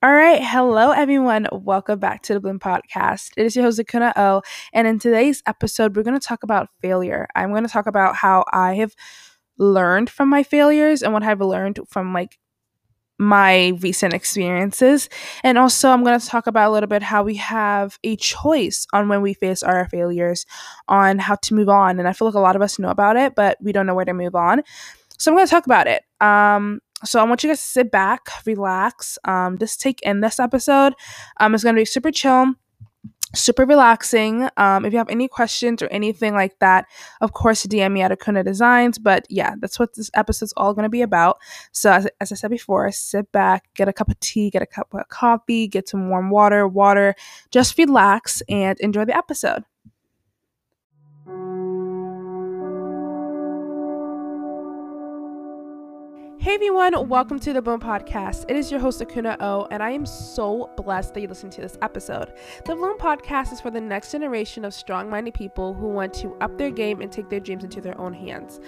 All right, hello everyone. Welcome back to the Bloom Podcast. It is your host Akunna O, and in today's episode, we're going to talk about failure. I'm going to talk about how I have learned from my failures and what I've learned from like my recent experiences, and also I'm going to talk about a little bit how we have a choice on when we face our failures, on how to move on. And I feel like a lot of us know about it, but we don't know where to move on. So I'm going to talk about it. Um, so I want you guys to sit back, relax, um, just take in this episode. Um, it's gonna be super chill, super relaxing. Um, if you have any questions or anything like that, of course, DM me at Akunna Designs. But yeah, that's what this episode's all gonna be about. So as, as I said before, sit back, get a cup of tea, get a cup of coffee, get some warm water, water. Just relax and enjoy the episode. Hey everyone, welcome to the Bloom Podcast. It is your host Akunna O, and I am so blessed that you listened to this episode. The Bloom Podcast is for the next generation of strong-minded people who want to up their game and take their dreams into their own hands.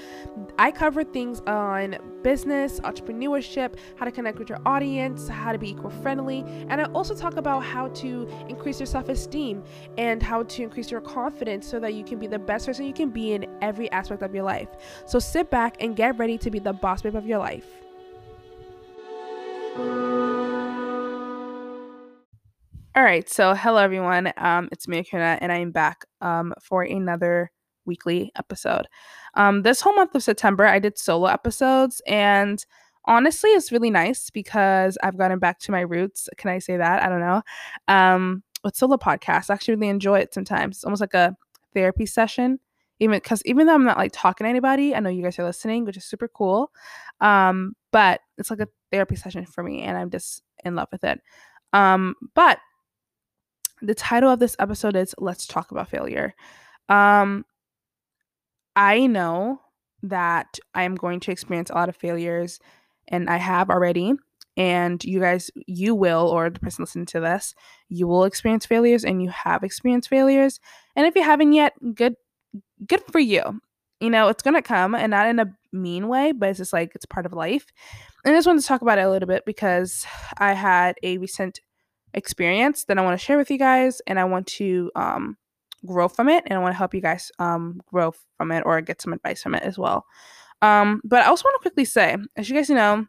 I cover things on business, entrepreneurship, how to connect with your audience, how to be eco-friendly, and I also talk about how to increase your self-esteem and how to increase your confidence so that you can be the best person you can be in every aspect of your life. So sit back and get ready to be the boss babe of your life. All right, so hello everyone. Um, it's me, Akunna, and I am back um, for another weekly episode. Um, this whole month of September, I did solo episodes, and honestly, it's really nice because I've gotten back to my roots. Can I say that? I don't know. Um, with solo podcasts, I actually really enjoy it sometimes. It's almost like a therapy session even because even though I'm not like talking to anybody, I know you guys are listening, which is super cool. Um, but it's like a therapy session for me, and I'm just in love with it. Um, but the title of this episode is "Let's Talk About Failure." Um, I know that I am going to experience a lot of failures, and I have already. And you guys, you will, or the person listening to this, you will experience failures, and you have experienced failures. And if you haven't yet, good good for you. You know, it's gonna come and not in a mean way, but it's just like it's part of life. And I just wanted to talk about it a little bit because I had a recent experience that I want to share with you guys and I want to um grow from it and I want to help you guys um grow from it or get some advice from it as well. Um, but I also want to quickly say, as you guys know,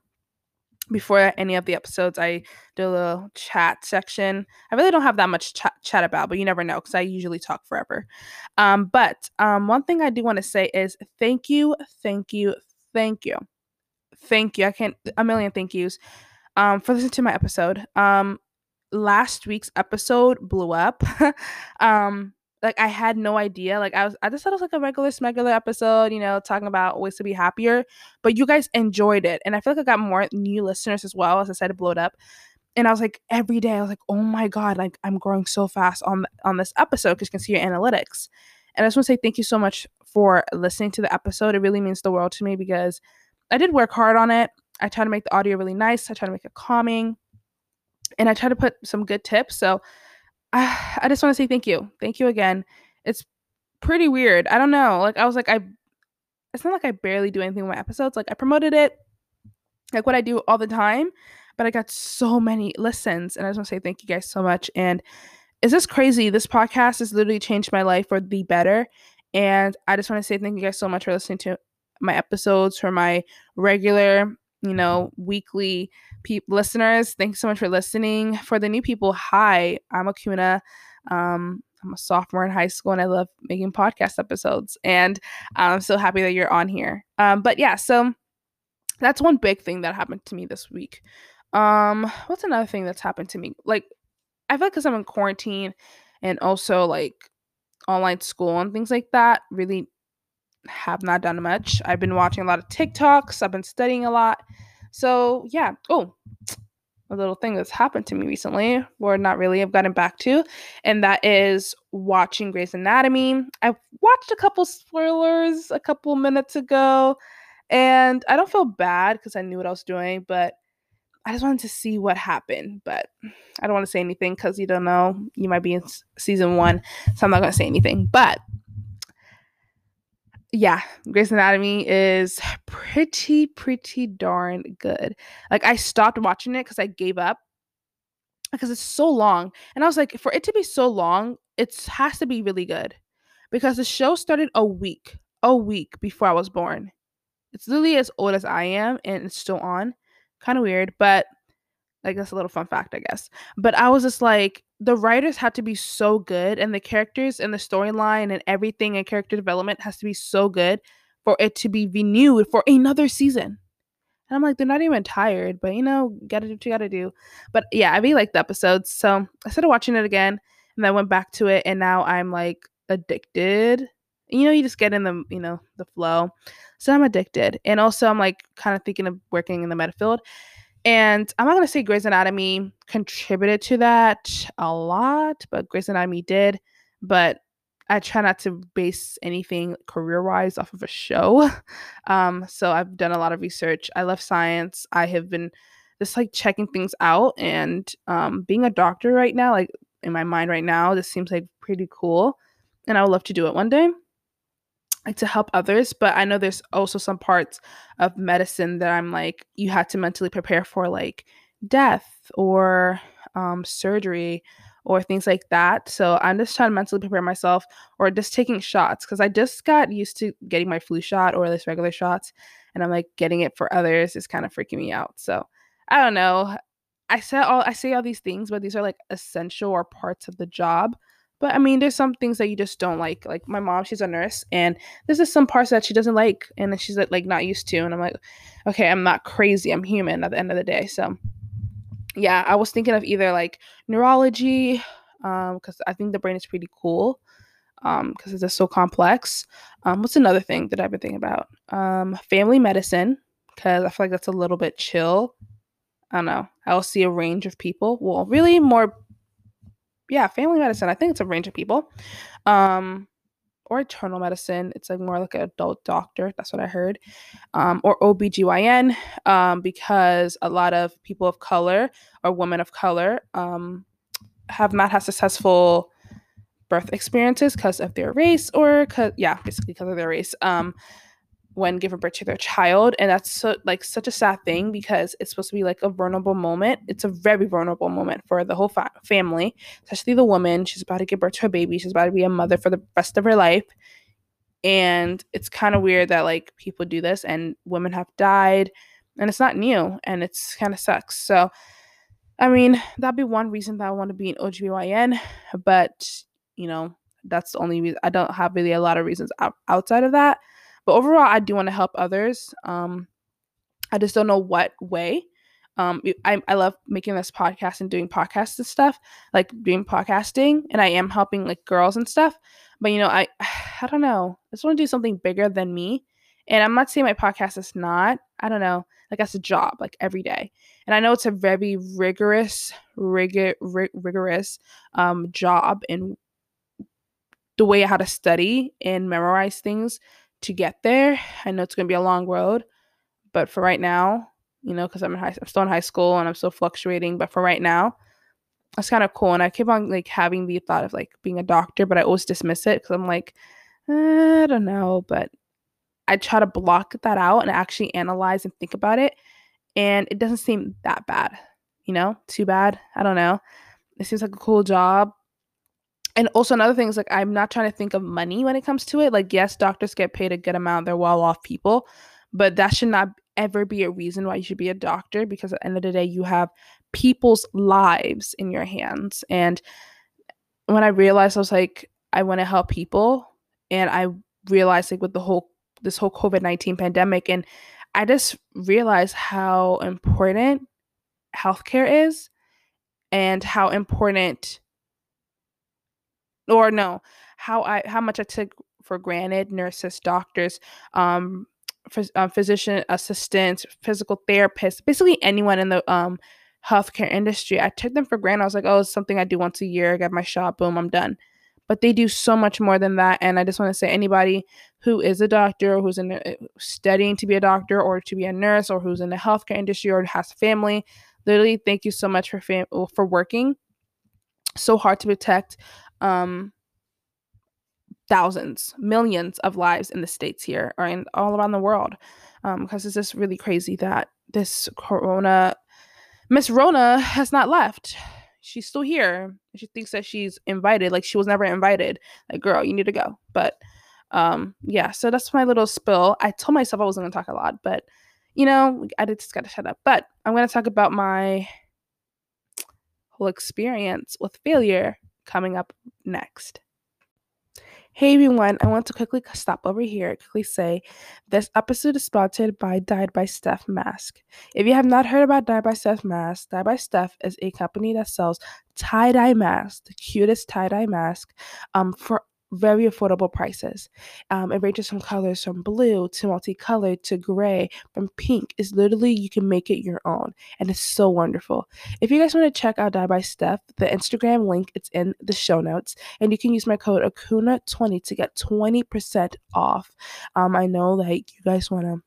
before any of the episodes, I do a little chat section. I really don't have that much ch- chat about, but you never know because I usually talk forever. Um, but um, one thing I do want to say is thank you, thank you, thank you, thank you. I can't a million thank yous um, for listening to my episode. Um, last week's episode blew up. um, like I had no idea. Like I was I just thought it was like a regular smegular episode, you know, talking about ways to be happier. But you guys enjoyed it. And I feel like I got more new listeners as well. As I said, it blew up. And I was like, every day, I was like, oh my God, like I'm growing so fast on on this episode because you can see your analytics. And I just want to say thank you so much for listening to the episode. It really means the world to me because I did work hard on it. I tried to make the audio really nice. I tried to make it calming. And I tried to put some good tips. So I, I just want to say thank you. Thank you again. It's pretty weird. I don't know. Like I was like I it's not like I barely do anything with my episodes. Like I promoted it like what I do all the time, but I got so many listens and I just want to say thank you guys so much and is this crazy? This podcast has literally changed my life for the better. And I just want to say thank you guys so much for listening to my episodes, for my regular you know, weekly pe- listeners. Thanks so much for listening. For the new people, hi, I'm Akunna. Um, I'm a sophomore in high school and I love making podcast episodes. And I'm so happy that you're on here. Um, but yeah, so that's one big thing that happened to me this week. Um, what's another thing that's happened to me? Like, I feel like because I'm in quarantine and also like online school and things like that, really have not done much. I've been watching a lot of TikToks, I've been studying a lot. So, yeah. Oh, a little thing that's happened to me recently, or not really, I've gotten back to, and that is watching Grey's Anatomy. I watched a couple spoilers a couple minutes ago, and I don't feel bad because I knew what I was doing, but I just wanted to see what happened. But I don't want to say anything because you don't know. You might be in season one, so I'm not going to say anything. But yeah, Grey's Anatomy is pretty, pretty darn good. Like I stopped watching it because I gave up because it's so long. And I was like, for it to be so long, it has to be really good because the show started a week, a week before I was born. It's literally as old as I am and it's still on. Kind of weird, but like that's a little fun fact, I guess. But I was just like, the writers had to be so good, and the characters and the storyline and everything and character development has to be so good for it to be renewed for another season. And I'm like, they're not even tired, but you know, gotta do what you gotta do. But yeah, I really liked the episodes. So I started watching it again and I went back to it and now I'm like addicted. You know, you just get in the, you know, the flow. So I'm addicted. And also I'm like kind of thinking of working in the med field. And I'm not gonna say Grey's Anatomy contributed to that a lot, but Grey's Anatomy did. But I try not to base anything career wise off of a show. Um, so I've done a lot of research. I love science. I have been just like checking things out and um, being a doctor right now, like in my mind right now, this seems like pretty cool. And I would love to do it one day like to help others but i know there's also some parts of medicine that i'm like you have to mentally prepare for like death or um, surgery or things like that. So i'm just trying to mentally prepare myself or just taking shots because i just got used to getting my flu shot or this regular shots and i'm like getting it for others is kind of freaking me out. So i don't know. I said all i say all these things but these are like essential or parts of the job but I mean, there's some things that you just don't like. Like my mom, she's a nurse, and there's just some parts that she doesn't like, and she's like not used to. And I'm like, okay, I'm not crazy. I'm human at the end of the day. So yeah, I was thinking of either like neurology, um, because I think the brain is pretty cool, um, because it's just so complex. Um, what's another thing that I've been thinking about? Um, family medicine, because I feel like that's a little bit chill. I don't know. I'll see a range of people. Well, really more yeah, family medicine. I think it's a range of people. Um, or internal medicine. It's like more like an adult doctor. That's what I heard. Um, or OBGYN, um, because a lot of people of color or women of color um, have not had successful birth experiences because of their race or, cause, yeah, basically because of their race. Um, when giving birth to their child and that's so, like such a sad thing because it's supposed to be like a vulnerable moment. It's a very vulnerable moment for the whole fa- family especially the woman. She's about to give birth to a baby. She's about to be a mother for the rest of her life. And it's kind of weird that like people do this and women have died and it's not new and it's kind of sucks. So i mean that'd be one reason that i want to be an OBGYN but you know that's the only reason i don't have really a lot of reasons outside of that but overall, I do want to help others. Um, I just don't know what way. Um, I, I love making this podcast and doing podcasts and stuff, like doing podcasting, and I am helping like girls and stuff. But you know, I I don't know. I just want to do something bigger than me. And I'm not saying my podcast is not. I don't know. Like that's a job, like every day. And I know it's a very rigorous, rigor, rig- rigorous um, job in the way how to study and memorize things to get there. I know it's going to be a long road, but for right now, you know, because I'm in high, I'm still in high school and I'm still fluctuating. But for right now, that's kind of cool. And I keep on like having the thought of like being a doctor, but I always dismiss it because I'm like, eh, I don't know. But I try to block that out and actually analyze and think about it, and it doesn't seem that bad. You know, too bad. I don't know. It seems like a cool job and also another thing is like I'm not trying to think of money when it comes to it. Like yes, doctors get paid a good amount; they're well off people, but that should not ever be a reason why you should be a doctor because at the end of the day, you have people's lives in your hands. And when I realized, I was like, I want to help people, and I realized like with the whole this whole COVID nineteen pandemic, and I just realized how important healthcare is, and how important or no, how I how much I took for granted nurses, doctors, um, phys- uh, physician assistants, physical therapists, basically anyone in the um healthcare industry. I took them for granted. I was like, oh, it's something I do once a year. I get my shot, boom, I'm done. But they do so much more than that. And I just want to say, anybody who is a doctor, who's in studying to be a doctor, or to be a nurse, or who's in the healthcare industry, or has family, literally, thank you so much for fam- for working so hard to protect um, thousands, millions of lives in the states here or in all around the world. Um, because it's just really crazy that this corona, Miss Rona has not left. she's still here. She thinks that she's invited, like she was never invited. Like, girl, you need to go. But um, yeah, so that's my little spill. I told myself I wasn't gonna talk a lot, but you know, I just gotta shut up. But I'm gonna talk about my whole experience with failure coming up next. Hey everyone, I want to quickly stop over here quickly say this episode is sponsored by Dyed by Steph Mask. If you have not heard about Dyed by Steph Mask, Dyed by Steph is a company that sells tie-dye masks, the cutest tie-dye mask, um, for very affordable prices. Um, it ranges from colors from blue to multicolored to gray, from pink. It's literally you can make it your own, and it's so wonderful. If you guys want to check out Dyed by Steph, the Instagram link it's in the show notes, and you can use my code Akunna20 to get 20% off. Um, I know like you guys want to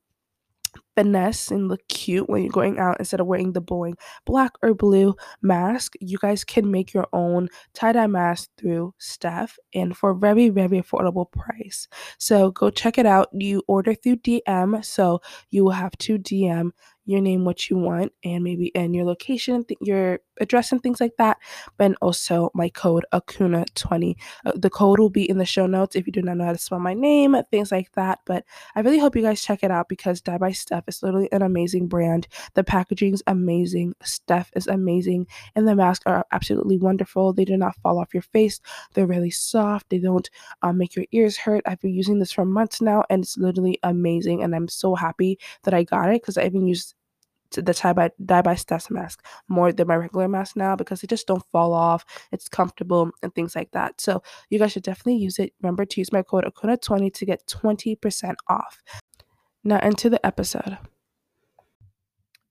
finesse and look cute when you're going out instead of wearing the boring black or blue mask. You guys can make your own tie-dye mask through Steph and for a very, very affordable price. So go check it out. You order through DM, so you will have to DM your name, what you want, and maybe and your location, th- your address, and things like that. But also my code Akunna20. Uh, the code will be in the show notes if you do not know how to spell my name, things like that. But I really hope you guys check it out because Dyed by Steph is literally an amazing brand. The packaging is amazing, Steph is amazing, and the masks are absolutely wonderful. They do not fall off your face. They're really soft. They don't um, make your ears hurt. I've been using this for months now, and it's literally amazing. And I'm so happy that I got it because I even used the tie by Dyed by Steph mask more than my regular mask now because they just don't fall off. It's comfortable and things like that. So you guys should definitely use it. Remember to use my code Akunna20 to get 20% off. Now into the episode.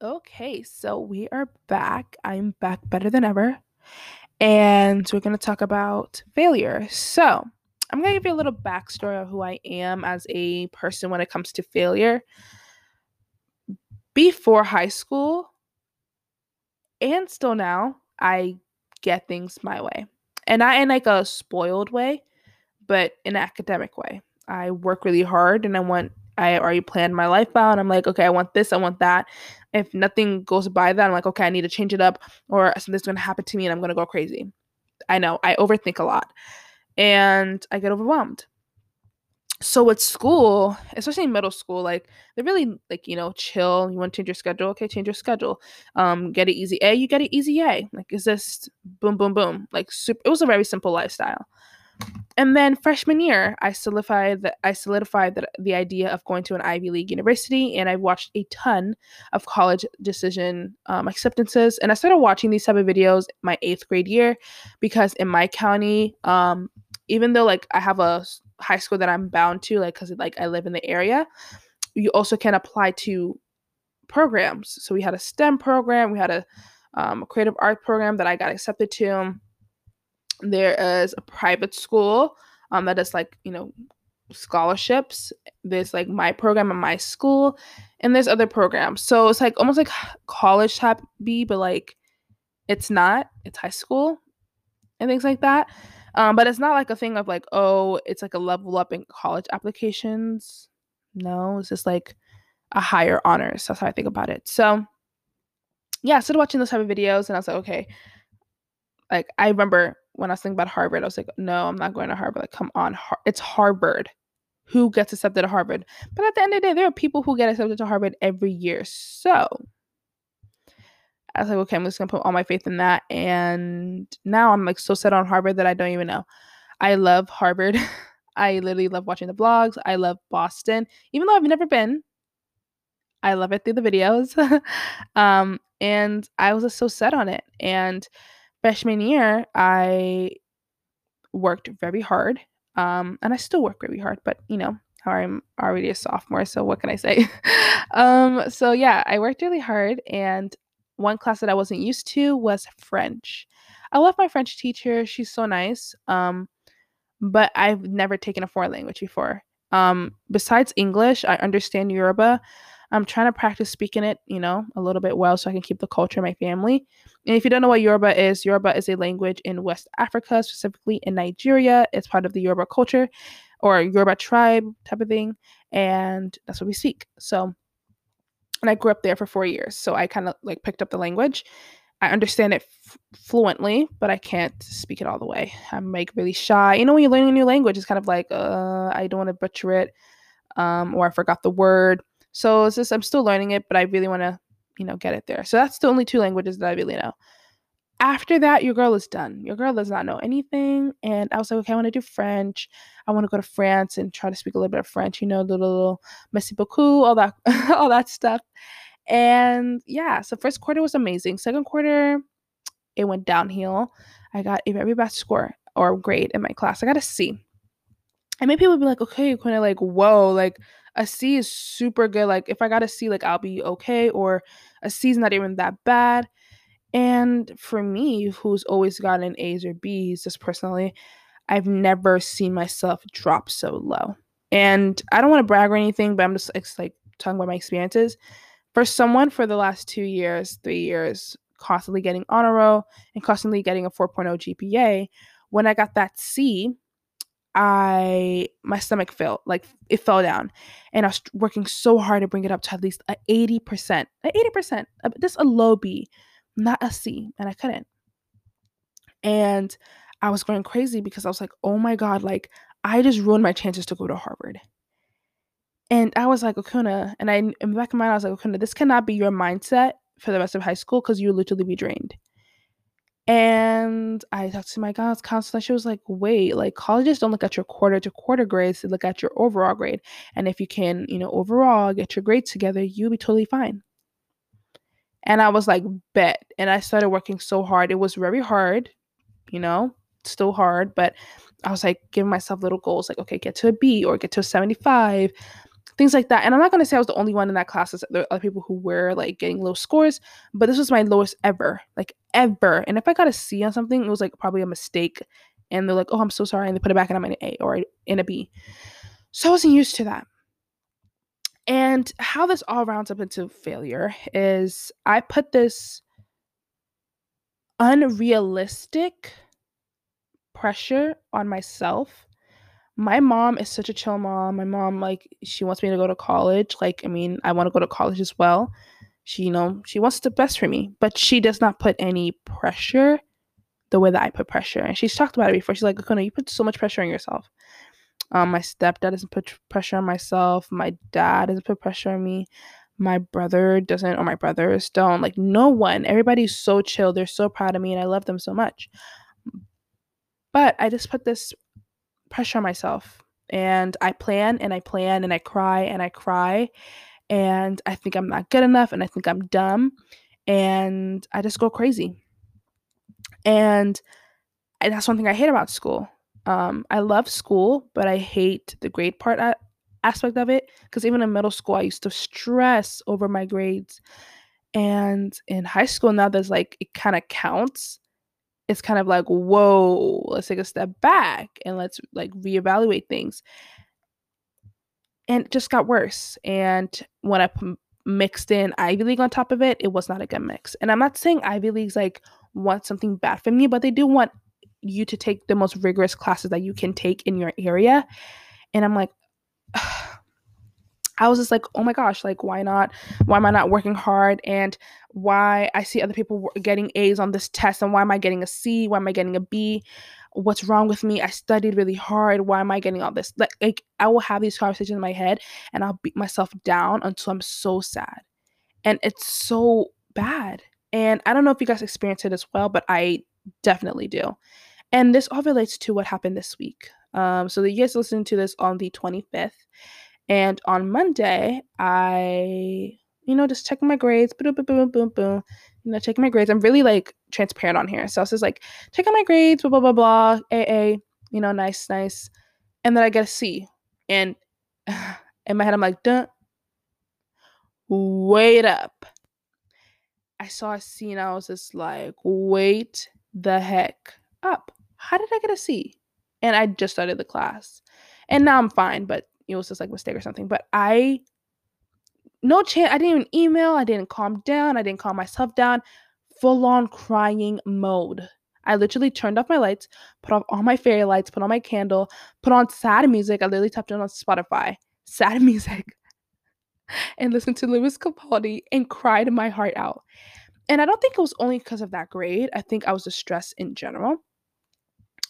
Okay, so we are back. I'm back better than ever. And we're going to talk about failure. So, I'm going to give you a little backstory of who I am as a person when it comes to failure before high school and still now, I get things my way. And not in like a spoiled way, but in an academic way. I work really hard and I want I already planned my life out. And I'm like, okay, I want this, I want that. If nothing goes by that, I'm like, okay, I need to change it up or something's gonna happen to me and I'm gonna go crazy. I know, I overthink a lot and I get overwhelmed so at school, especially in middle school, like they're really like you know chill. You want to change your schedule? Okay, change your schedule. Um, get it easy A, you get it easy A. Like is this boom, boom, boom? Like super, it was a very simple lifestyle. And then freshman year, I solidified that I solidified that the idea of going to an Ivy League university, and I watched a ton of college decision um, acceptances, and I started watching these type of videos my eighth grade year because in my county, um, even though like I have a high school that I'm bound to, like because like I live in the area, you also can apply to programs. So we had a STEM program, we had a, um, a creative art program that I got accepted to. There is a private school um, that is like you know scholarships. There's like my program and my school, and there's other programs. So it's like almost like college type B, but like it's not. It's high school and things like that. Um, but it's not like a thing of like, oh, it's like a level up in college applications. No, it's just like a higher honors. That's how I think about it. So yeah, I started watching those type of videos and I was like, okay. Like I remember when I was thinking about Harvard, I was like, no, I'm not going to Harvard. Like, come on, Har- it's Harvard. Who gets accepted to Harvard? But at the end of the day, there are people who get accepted to Harvard every year. So I was like, okay, I'm just gonna put all my faith in that. And now I'm like so set on Harvard that I don't even know. I love Harvard. I literally love watching the blogs. I love Boston, even though I've never been. I love it through the videos. um, and I was just so set on it. And freshman year, I worked very hard. Um, and I still work very hard, but you know, I'm already a sophomore, so what can I say? um, so yeah, I worked really hard and one class that I wasn't used to was French. I love my French teacher. She's so nice. Um, but I've never taken a foreign language before. Um, besides English, I understand Yoruba. I'm trying to practice speaking it, you know, a little bit well so I can keep the culture in my family. And if you don't know what Yoruba is, Yoruba is a language in West Africa, specifically in Nigeria. It's part of the Yoruba culture or Yoruba tribe type of thing. And that's what we speak. So and I grew up there for four years. So I kind of like picked up the language. I understand it f- fluently, but I can't speak it all the way. I'm like really shy. You know, when you're learning a new language, it's kind of like, uh, I don't want to butcher it, um, or I forgot the word. So it's just I'm still learning it, but I really want to, you know, get it there. So that's the only two languages that I really know. After that, your girl is done. Your girl does not know anything. And I was like, okay, I want to do French. I want to go to France and try to speak a little bit of French, you know, the little merci beaucoup, all that all that stuff. And yeah, so first quarter was amazing. Second quarter, it went downhill. I got a very bad score or grade in my class. I got a C. And maybe people would be like, okay, you're kind of like, whoa, like a C is super good. Like if I got a C, like I'll be okay, or a C is not even that bad. And for me, who's always gotten A's or B's, just personally, I've never seen myself drop so low. And I don't want to brag or anything, but I'm just like talking about my experiences. For someone for the last two years, three years, constantly getting honor roll and constantly getting a 4.0 GPA, when I got that C, I my stomach fell like it fell down, and I was working so hard to bring it up to at least a 80%, a 80%, just a low B, not a C, and I couldn't. And I was going crazy because I was like, oh my god, like I just ruined my chances to go to Harvard. And I was like, Okuna, and I in the back of my mind, I was like, Okuna, this cannot be your mindset for the rest of high school because you literally be drained. And I talked to my guidance counselor. She was like, wait, like colleges don't look at your quarter to quarter grades, they look at your overall grade. And if you can, you know, overall get your grades together, you'll be totally fine. And I was like, bet. And I started working so hard. It was very hard, you know, still hard, but I was like giving myself little goals like, okay, get to a B or get to a 75 things like that. And I'm not going to say I was the only one in that class. There are other people who were like getting low scores, but this was my lowest ever, like ever. And if I got a C on something, it was like probably a mistake. And they're like, oh, I'm so sorry. And they put it back and I'm in an A or in a B. So I wasn't used to that. And how this all rounds up into failure is I put this unrealistic pressure on myself my mom is such a chill mom. My mom, like, she wants me to go to college. Like, I mean, I want to go to college as well. She, you know, she wants the best for me, but she does not put any pressure the way that I put pressure. And she's talked about it before. She's like, Akunna, you put so much pressure on yourself. Um, my stepdad doesn't put pressure on myself. My dad doesn't put pressure on me. My brother doesn't, or my brothers don't. Like, no one. Everybody's so chill. They're so proud of me, and I love them so much. But I just put this pressure on myself and I plan and I plan and I cry and I cry and I think I'm not good enough and I think I'm dumb and I just go crazy. And, and that's one thing I hate about school. Um, I love school, but I hate the grade part aspect of it because even in middle school, I used to stress over my grades. And in high school now, there's like it kind of counts it's kind of like, whoa, let's take a step back and let's like reevaluate things. And it just got worse. And when I p- mixed in Ivy League on top of it, it was not a good mix. And I'm not saying Ivy League's like want something bad for me, but they do want you to take the most rigorous classes that you can take in your area. And I'm like, I was just like, oh my gosh, like, why not? Why am I not working hard? And why I see other people getting A's on this test, and why am I getting a C? Why am I getting a B? What's wrong with me? I studied really hard. Why am I getting all this? Like, like I will have these conversations in my head, and I'll beat myself down until I'm so sad, and it's so bad. And I don't know if you guys experience it as well, but I definitely do. And this all relates to what happened this week. Um, so you guys listening to this on the 25th. And on Monday, I, you know, just checking my grades, boom, boom, boom, boom, boom, you know, checking my grades. I'm really like transparent on here. So I was just like, checking my grades, blah, blah, blah, blah, AA, you know, nice, nice. And then I get a C. And in my head, I'm like, duh, wait up. I saw a C and I was just like, wait the heck up. How did I get a C? And I just started the class. And now I'm fine, but it was just like mistake or something. But I no chance I didn't even email, I didn't calm down, I didn't calm myself down. Full on crying mode. I literally turned off my lights, put off all my fairy lights, put on my candle, put on sad music. I literally tapped in on Spotify, sad music, and listened to Lewis Capaldi and cried my heart out. And I don't think it was only because of that grade. I think I was just stressed in general.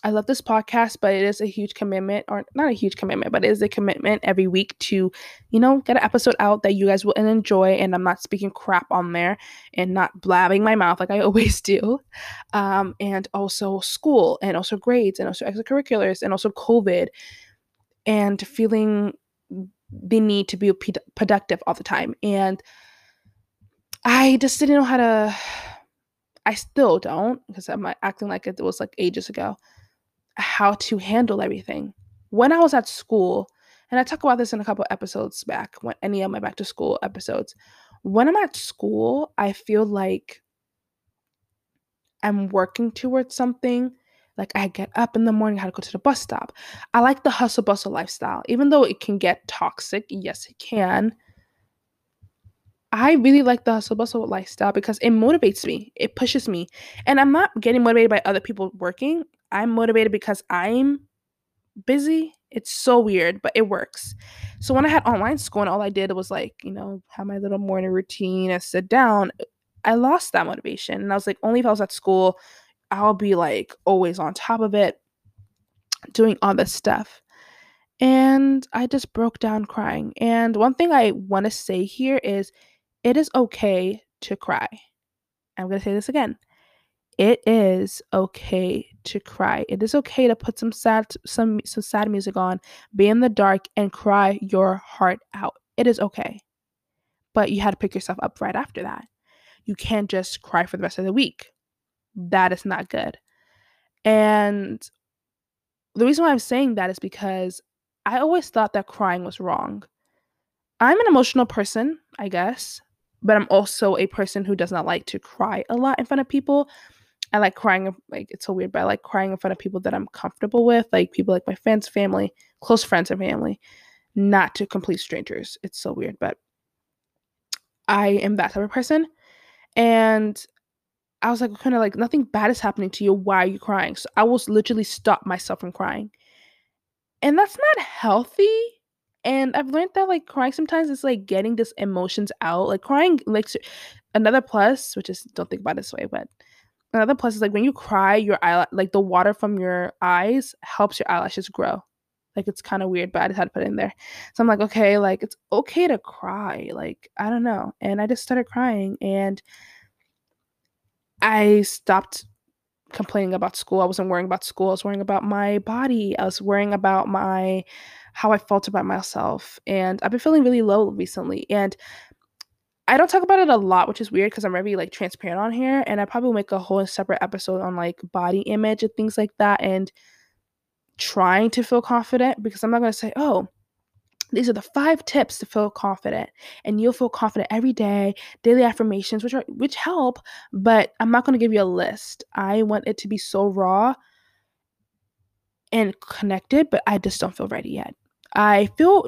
I love this podcast, but it is a huge commitment, or not a huge commitment, but it is a commitment every week to, you know, get an episode out that you guys will enjoy. And I'm not speaking crap on there and not blabbing my mouth like I always do. Um, and also school, and also grades, and also extracurriculars, and also COVID, and feeling the need to be productive all the time. And I just didn't know how to. I still don't because I'm acting like it was like ages ago how to handle everything. When I was at school, and I talk about this in a couple episodes back, when any of my back to school episodes. When I'm at school, I feel like I'm working towards something. Like I get up in the morning, I to go to the bus stop. I like the hustle bustle lifestyle, even though it can get toxic. Yes, it can. I really like the hustle bustle lifestyle because it motivates me. It pushes me. And I'm not getting motivated by other people working. I'm motivated because I'm busy. It's so weird, but it works. So when I had online school and all I did was like, you know, have my little morning routine and sit down, I lost that motivation. And I was like, only if I was at school, I'll be like always on top of it, doing all this stuff. And I just broke down crying. And one thing I want to say here is it is okay to cry. I'm going to say this again it is okay to cry. It is okay to put some sad some some sad music on, be in the dark and cry your heart out. It is okay. But you had to pick yourself up right after that. You can't just cry for the rest of the week. That is not good. And the reason why I'm saying that is because I always thought that crying was wrong. I'm an emotional person, I guess, but I'm also a person who does not like to cry a lot in front of people. I like crying like it's so weird, but I like crying in front of people that I'm comfortable with, like people like my friends, family, close friends and family, not to complete strangers. It's so weird, but I am that type of person. And I was like, kind of like nothing bad is happening to you. Why are you crying? So I will literally stop myself from crying. And that's not healthy. And I've learned that like crying sometimes is like getting this emotions out. Like crying, like another plus, which is don't think about this way, but another plus is like when you cry, your eye like the water from your eyes helps your eyelashes grow. Like it's kind of weird, but I just had to put it in there. So I'm like, okay, like it's okay to cry. Like, I don't know. And I just started crying and I stopped complaining about school. I wasn't worrying about school. I was worrying about my body. I was worrying about my how I felt about myself. And I've been feeling really low recently. And I don't talk about it a lot, which is weird because I'm very like transparent on here, and I probably make a whole separate episode on like body image and things like that, and trying to feel confident because I'm not gonna say, oh, these are the five tips to feel confident, and you'll feel confident every day. Daily affirmations, which are which help, but I'm not gonna give you a list. I want it to be so raw and connected, but I just don't feel ready yet. I feel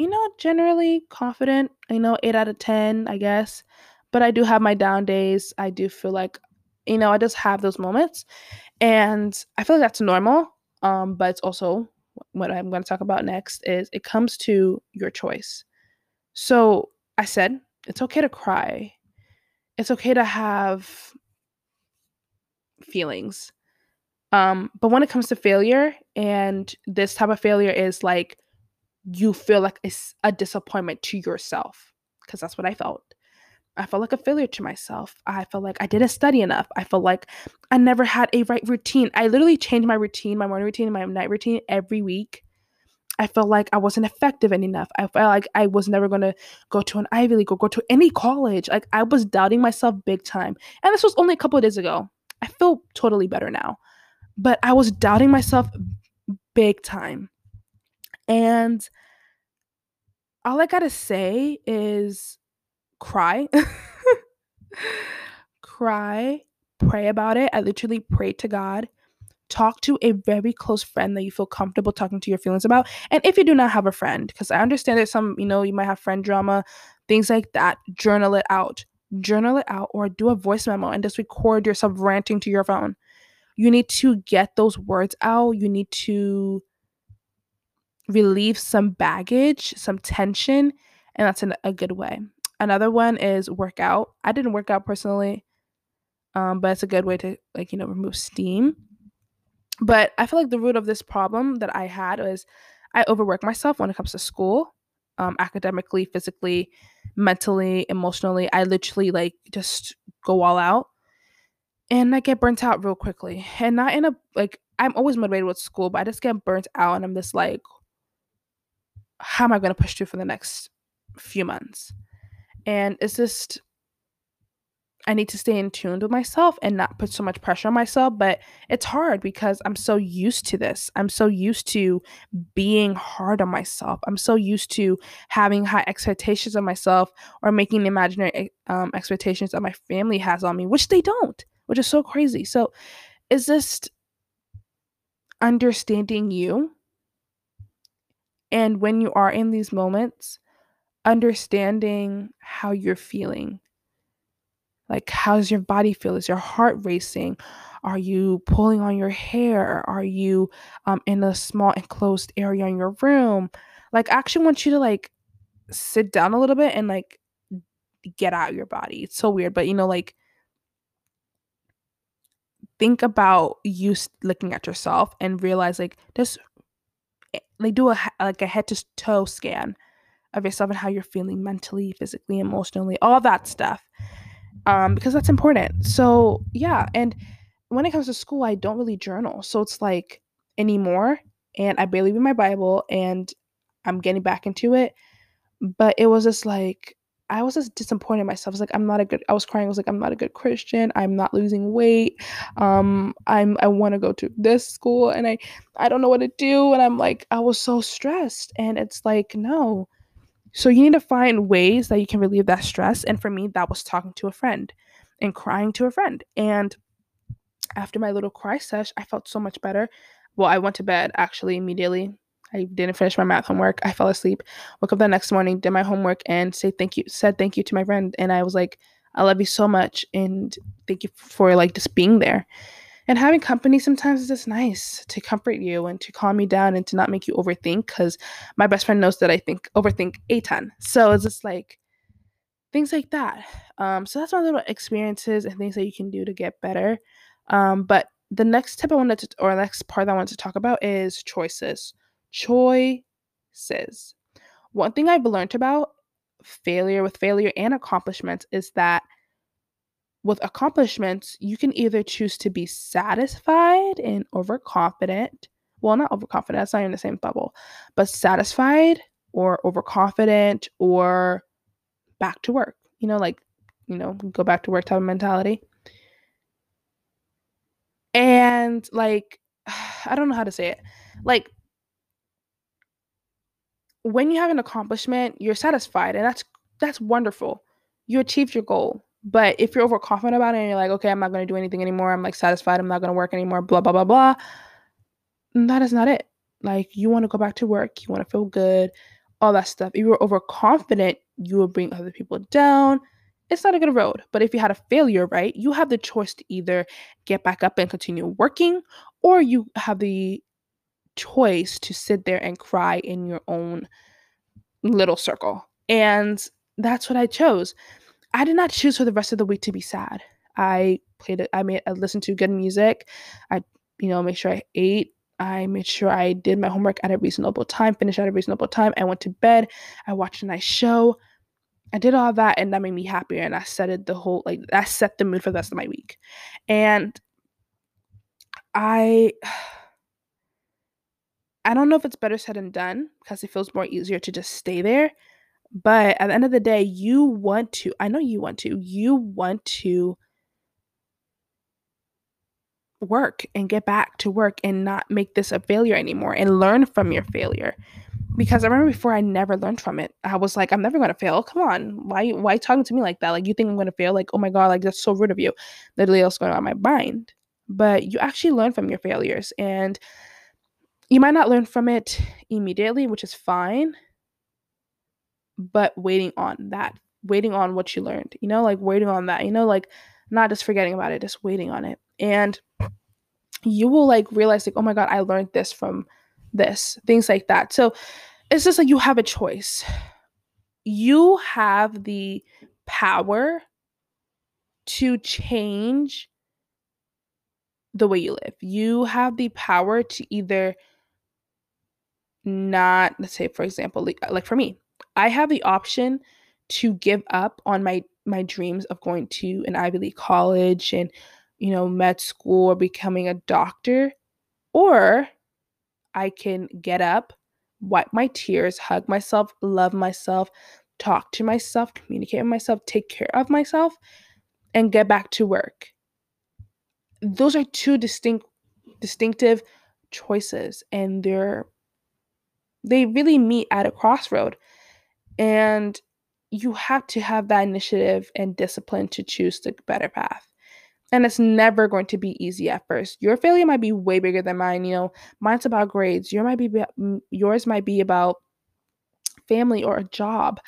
you know, generally confident. You know, eight out of 10, I guess. But I do have my down days. I do feel like, you know, I just have those moments. And I feel like that's normal. Um, but it's also what I'm going to talk about next is it comes to your choice. So I said, it's okay to cry. It's okay to have feelings. Um, but when it comes to failure, and this type of failure is like you feel like it's a disappointment to yourself because that's what I felt. I felt like a failure to myself. I felt like I didn't study enough. I felt like I never had a right routine. I literally changed my routine, my morning routine, my night routine every week. I felt like I wasn't effective enough. I felt like I was never going to go to an Ivy League or go to any college. Like I was doubting myself big time. And this was only a couple of days ago. I feel totally better now. But I was doubting myself big time. And all I gotta say is cry. cry, pray about it. I literally pray to God. Talk to a very close friend that you feel comfortable talking to your feelings about. And if you do not have a friend, because I understand that some, you know, you might have friend drama, things like that, journal it out. Journal it out or do a voice memo and just record yourself ranting to your phone. You need to get those words out. You need to relieve some baggage, some tension, and that's in a good way. another one is workout. I didn't work out personally, um, but it's a good way to like you know remove steam. But I feel like the root of this problem that I had was I overwork myself when it comes to school, um, academically, physically, mentally, emotionally. I literally like just go all out, and I get burnt out real quickly. And not in a like I'm always motivated with school, but I just get burnt out, and I'm just like, how am I going to push through for the next few months? And it's just I need to stay in tune with myself and not put so much pressure on myself. But it's hard because I'm so used to this. I'm so used to being hard on myself. I'm so used to having high expectations of myself or making the imaginary um, expectations that my family has on me, which they don't, which is so crazy. So is this understanding you? And when you are in these moments, understanding how you're feeling like, how's your body feel? Is your heart racing? Are you pulling on your hair? Are you um, in a small enclosed area in your room? Like, I actually want you to like sit down a little bit and like get out your body. It's so weird, but you know, like think about you looking at yourself and realize like just like do a like a head to toe scan of yourself and how you're feeling mentally, physically, emotionally, all that stuff um, because that's important. So yeah, and when it comes to school, I don't really journal, so it's like anymore, and I barely read my Bible, and I'm getting back into it, but it was just like I was just disappointed in myself. I was like, I'm not a good. I was crying. I was like, I'm not a good Christian. I'm not losing weight. Um, I'm. I want to go to this school, and I, I don't know what to do. And I'm like, I was so stressed, and it's like, no, so you need to find ways that you can relieve that stress. And for me, that was talking to a friend and crying to a friend. And after my little cry sesh, I felt so much better. Well, I went to bed actually immediately. I didn't finish my math homework. I fell asleep. Woke up the next morning, did my homework, and say thank you. Said thank you to my friend, and I was like, "I love you so much, and thank you for like just being there." And having company sometimes is just nice to comfort you and to calm you down and to not make you overthink. Because my best friend knows that I think overthink a ton. So it's just like things like that. Um, so that's my little experiences and things that you can do to get better. Um, but the next tip I wanted to, or next part I wanted to talk about is choices. Choices. One thing I've learned about failure with failure and accomplishments is that with accomplishments, you can either choose to be satisfied and overconfident. Well, not overconfident, that's not in the same bubble, but satisfied or overconfident or back to work. You know, like, you know, go back to work type of mentality. And like, I don't know how to say it. Like, when you have an accomplishment, you're satisfied, and that's that's wonderful. You achieved your goal but if you're overconfident about it and you're like, okay, I'm not going to do anything anymore, I'm like satisfied, I'm not going to work anymore, blah, blah, blah, blah, that is not it. Like, you want to go back to work, you want to feel good, all that stuff. If you're overconfident, you will bring other people down. It's not a good road. But if you had a failure, right, you have the choice to either get back up and continue working, or you have the choice to sit there and cry in your own little circle. And that's what I chose. I did not choose for the rest of the week to be sad. I played it. I made. I listened to good music. I, you know, make sure I ate. I made sure I did my homework at a reasonable time, finished at a reasonable time. I went to bed. I watched a nice show. I did all that, and that made me happier. And I set it the whole like that set the mood for the rest of my week. And I, I don't know if it's better said than done because it feels more easier to just stay there. But at the end of the day, you want to, I know you want to, you want to work and get back to work and not make this a failure anymore and learn from your failure. Because I remember before I never learned from it. I was like, I'm never gonna fail. Come on. Why why talking to me like that? Like you think I'm gonna fail? Like, oh my god, like that's so rude of you. Literally what's going on my mind. But you actually learn from your failures and you might not learn from it immediately, which is fine but waiting on that, waiting on what you learned, you know, like waiting on that, you know, like not just forgetting about it, just waiting on it. And you will like realize, like, oh my God, I learned this from this, things like that. So it's just like you have a choice. you have the power to change the way you live. You have the power to either not, let's say, for example, like for me, I have the option to give up on my my dreams of going to an Ivy League college and you know med school or becoming a doctor or I can get up, wipe my tears, hug myself, love myself, talk to myself, communicate with myself, take care of myself and get back to work. Those are two distinct distinctive choices and they're they really meet at a crossroad. And you have to have that initiative and discipline to choose the better path. And it's never going to be easy at first. Your failure might be way bigger than mine. You know, mine's about grades. Your might be mm, yours might be about family or a job.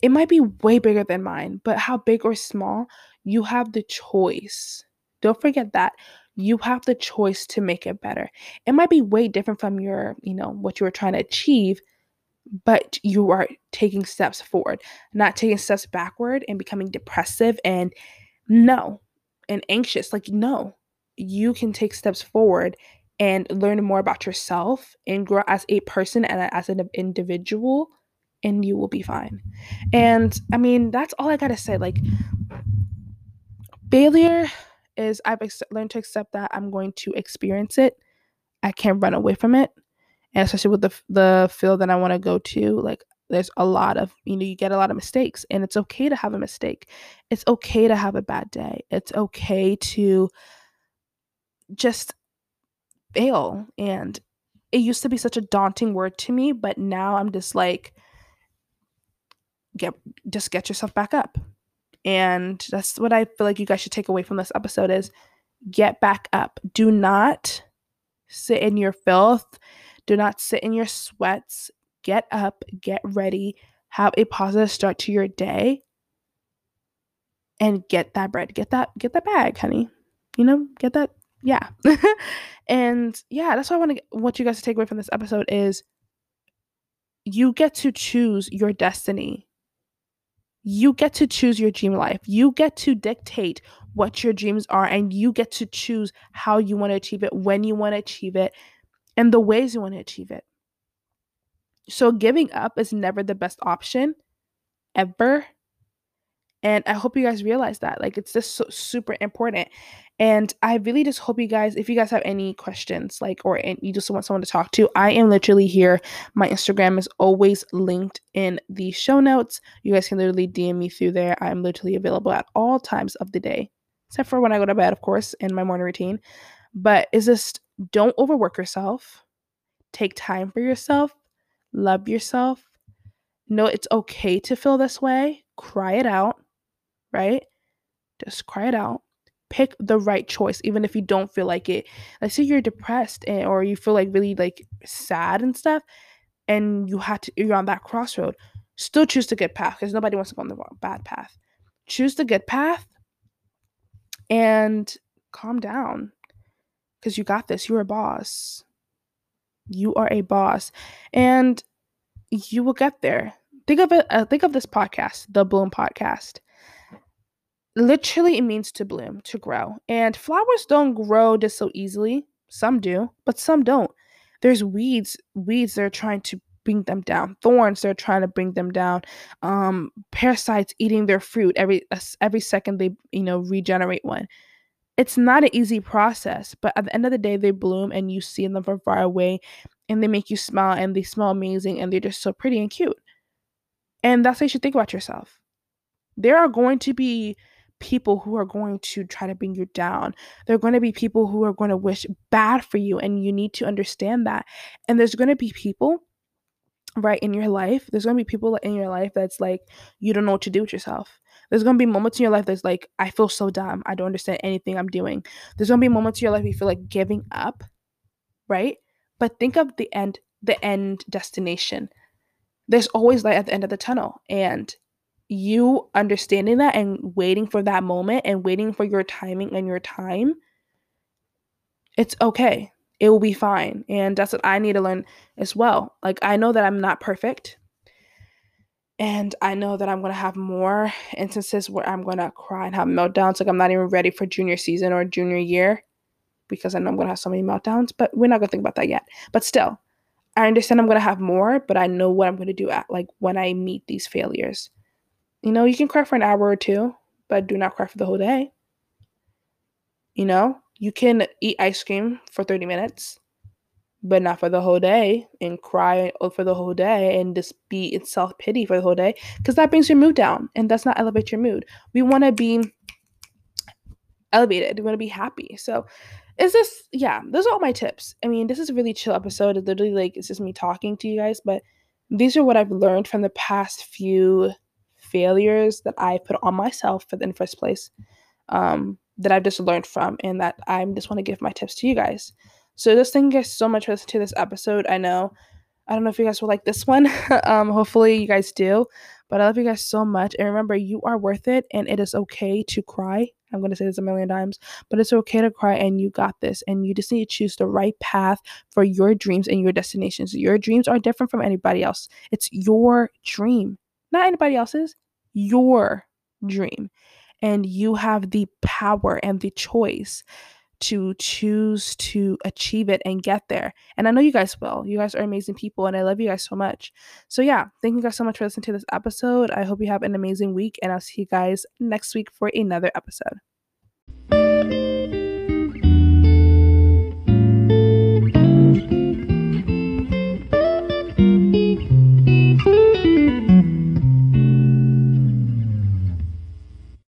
It might be way bigger than mine, but how big or small, you have the choice. Don't forget that. You have the choice to make it better. It might be way different from your, you know, what you were trying to achieve, but you are taking steps forward, not taking steps backward and becoming depressive and no, and anxious. Like, no, you can take steps forward and learn more about yourself and grow as a person and as an individual, and you will be fine. And I mean, that's all I gotta say. Like, failure is I've ex- learned to accept that I'm going to experience it. I can't run away from it. And especially with the the field that I want to go to, like there's a lot of you know you get a lot of mistakes and it's okay to have a mistake. It's okay to have a bad day. It's okay to just fail. And it used to be such a daunting word to me but now i'm just like get just get yourself back up and that's what i feel like you guys should take away from this episode is get back up do not sit in your filth do not sit in your sweats. Get up, get ready, have a positive start to your day and get that bread. Get that get that bag, honey. You know, get that yeah. and yeah, that's what I want to want you guys to take away from this episode is you get to choose your destiny. You get to choose your dream life. You get to dictate what your dreams are and you get to choose how you want to achieve it, when you want to achieve it, and the ways you want to achieve it. So, giving up is never the best option ever. And I hope you guys realize that. Like, it's just so super important. And I really just hope you guys, if you guys have any questions, like, or you just want someone to talk to, I am literally here. My Instagram is always linked in the show notes. You guys can literally DM me through there. I'm literally available at all times of the day, except for when I go to bed, of course, in my morning routine. But it's just don't overwork yourself. Take time for yourself. Love yourself. Know it's okay to feel this way. Cry it out, right? Just cry it out. Pick the right choice, even if you don't feel like it. Let's say you're depressed and, or you feel like really like sad and stuff, and you had to you're on that crossroad. Still choose the good path because nobody wants to go on the bad path. Choose the good path and calm down because you got this. You're a boss. You are a boss, and you will get there. Think of it. Uh, think of this podcast, the Bloom Podcast. Literally, it means to bloom, to grow, and flowers don't grow just so easily. Some do, but some don't. There's weeds, weeds that are trying to bring them down. Thorns they're trying to bring them down. Um, parasites eating their fruit every every second they you know regenerate one it's not an easy process, but at the end of the day, they bloom and you see them from far away and they make you smile and they smell amazing and they're just so pretty and cute. And that's how you should think about yourself. There are going to be people who are going to try to bring you down. There are going to be people who are going to wish bad for you, and you need to understand that. And there's going to be people right in your life. There's going to be people in your life that's like, you don't know what to do with yourself. There's gonna be moments in your life that's like, I feel so dumb. I don't understand anything I'm doing. There's gonna be moments in your life you feel like giving up, right? But think of the end, the end destination. There's always light at the end of the tunnel. And you understanding that and waiting for that moment and waiting for your timing and your time, it's okay. It will be fine. And that's what I need to learn as well. Like, I know that I'm not perfect And I know that I'm going to have more instances where I'm going to cry and have meltdowns. Like I'm not even ready for junior season or junior year because I know I'm going to have so many meltdowns, but we're not going to think about that yet. But still, I understand I'm going to have more, but I know what I'm going to do at like when I meet these failures. You know, you can cry for an hour or two, but do not cry for the whole day. You know, you can eat ice cream for 30 minutes, but not for the whole day and cry for the whole day and just be in self pity for the whole day because that brings your mood down and does not elevate your mood. We want to be elevated, we want to be happy. So, is this, yeah, those are all my tips. I mean, this is a really chill episode. It's literally like it's just me talking to you guys, but these are what I've learned from the past few failures that I put on myself in the first place. Um, that I've just learned from and that I just want to give my tips to you guys. So just thank you guys so much for listening to this episode. I know I don't know if you guys will like this one. um, hopefully you guys do. But I love you guys so much. And remember, you are worth it and it is okay to cry. I'm going to say this a million times, but it's okay to cry and you got this. And you just need to choose the right path for your dreams and your destinations. Your dreams are different from anybody else. It's your dream, not anybody else's, your dream. And you have the power and the choice to choose to achieve it and get there. And I know you guys will. You guys are amazing people and I love you guys so much. So, yeah, thank you guys so much for listening to this episode. I hope you have an amazing week and I'll see you guys next week for another episode.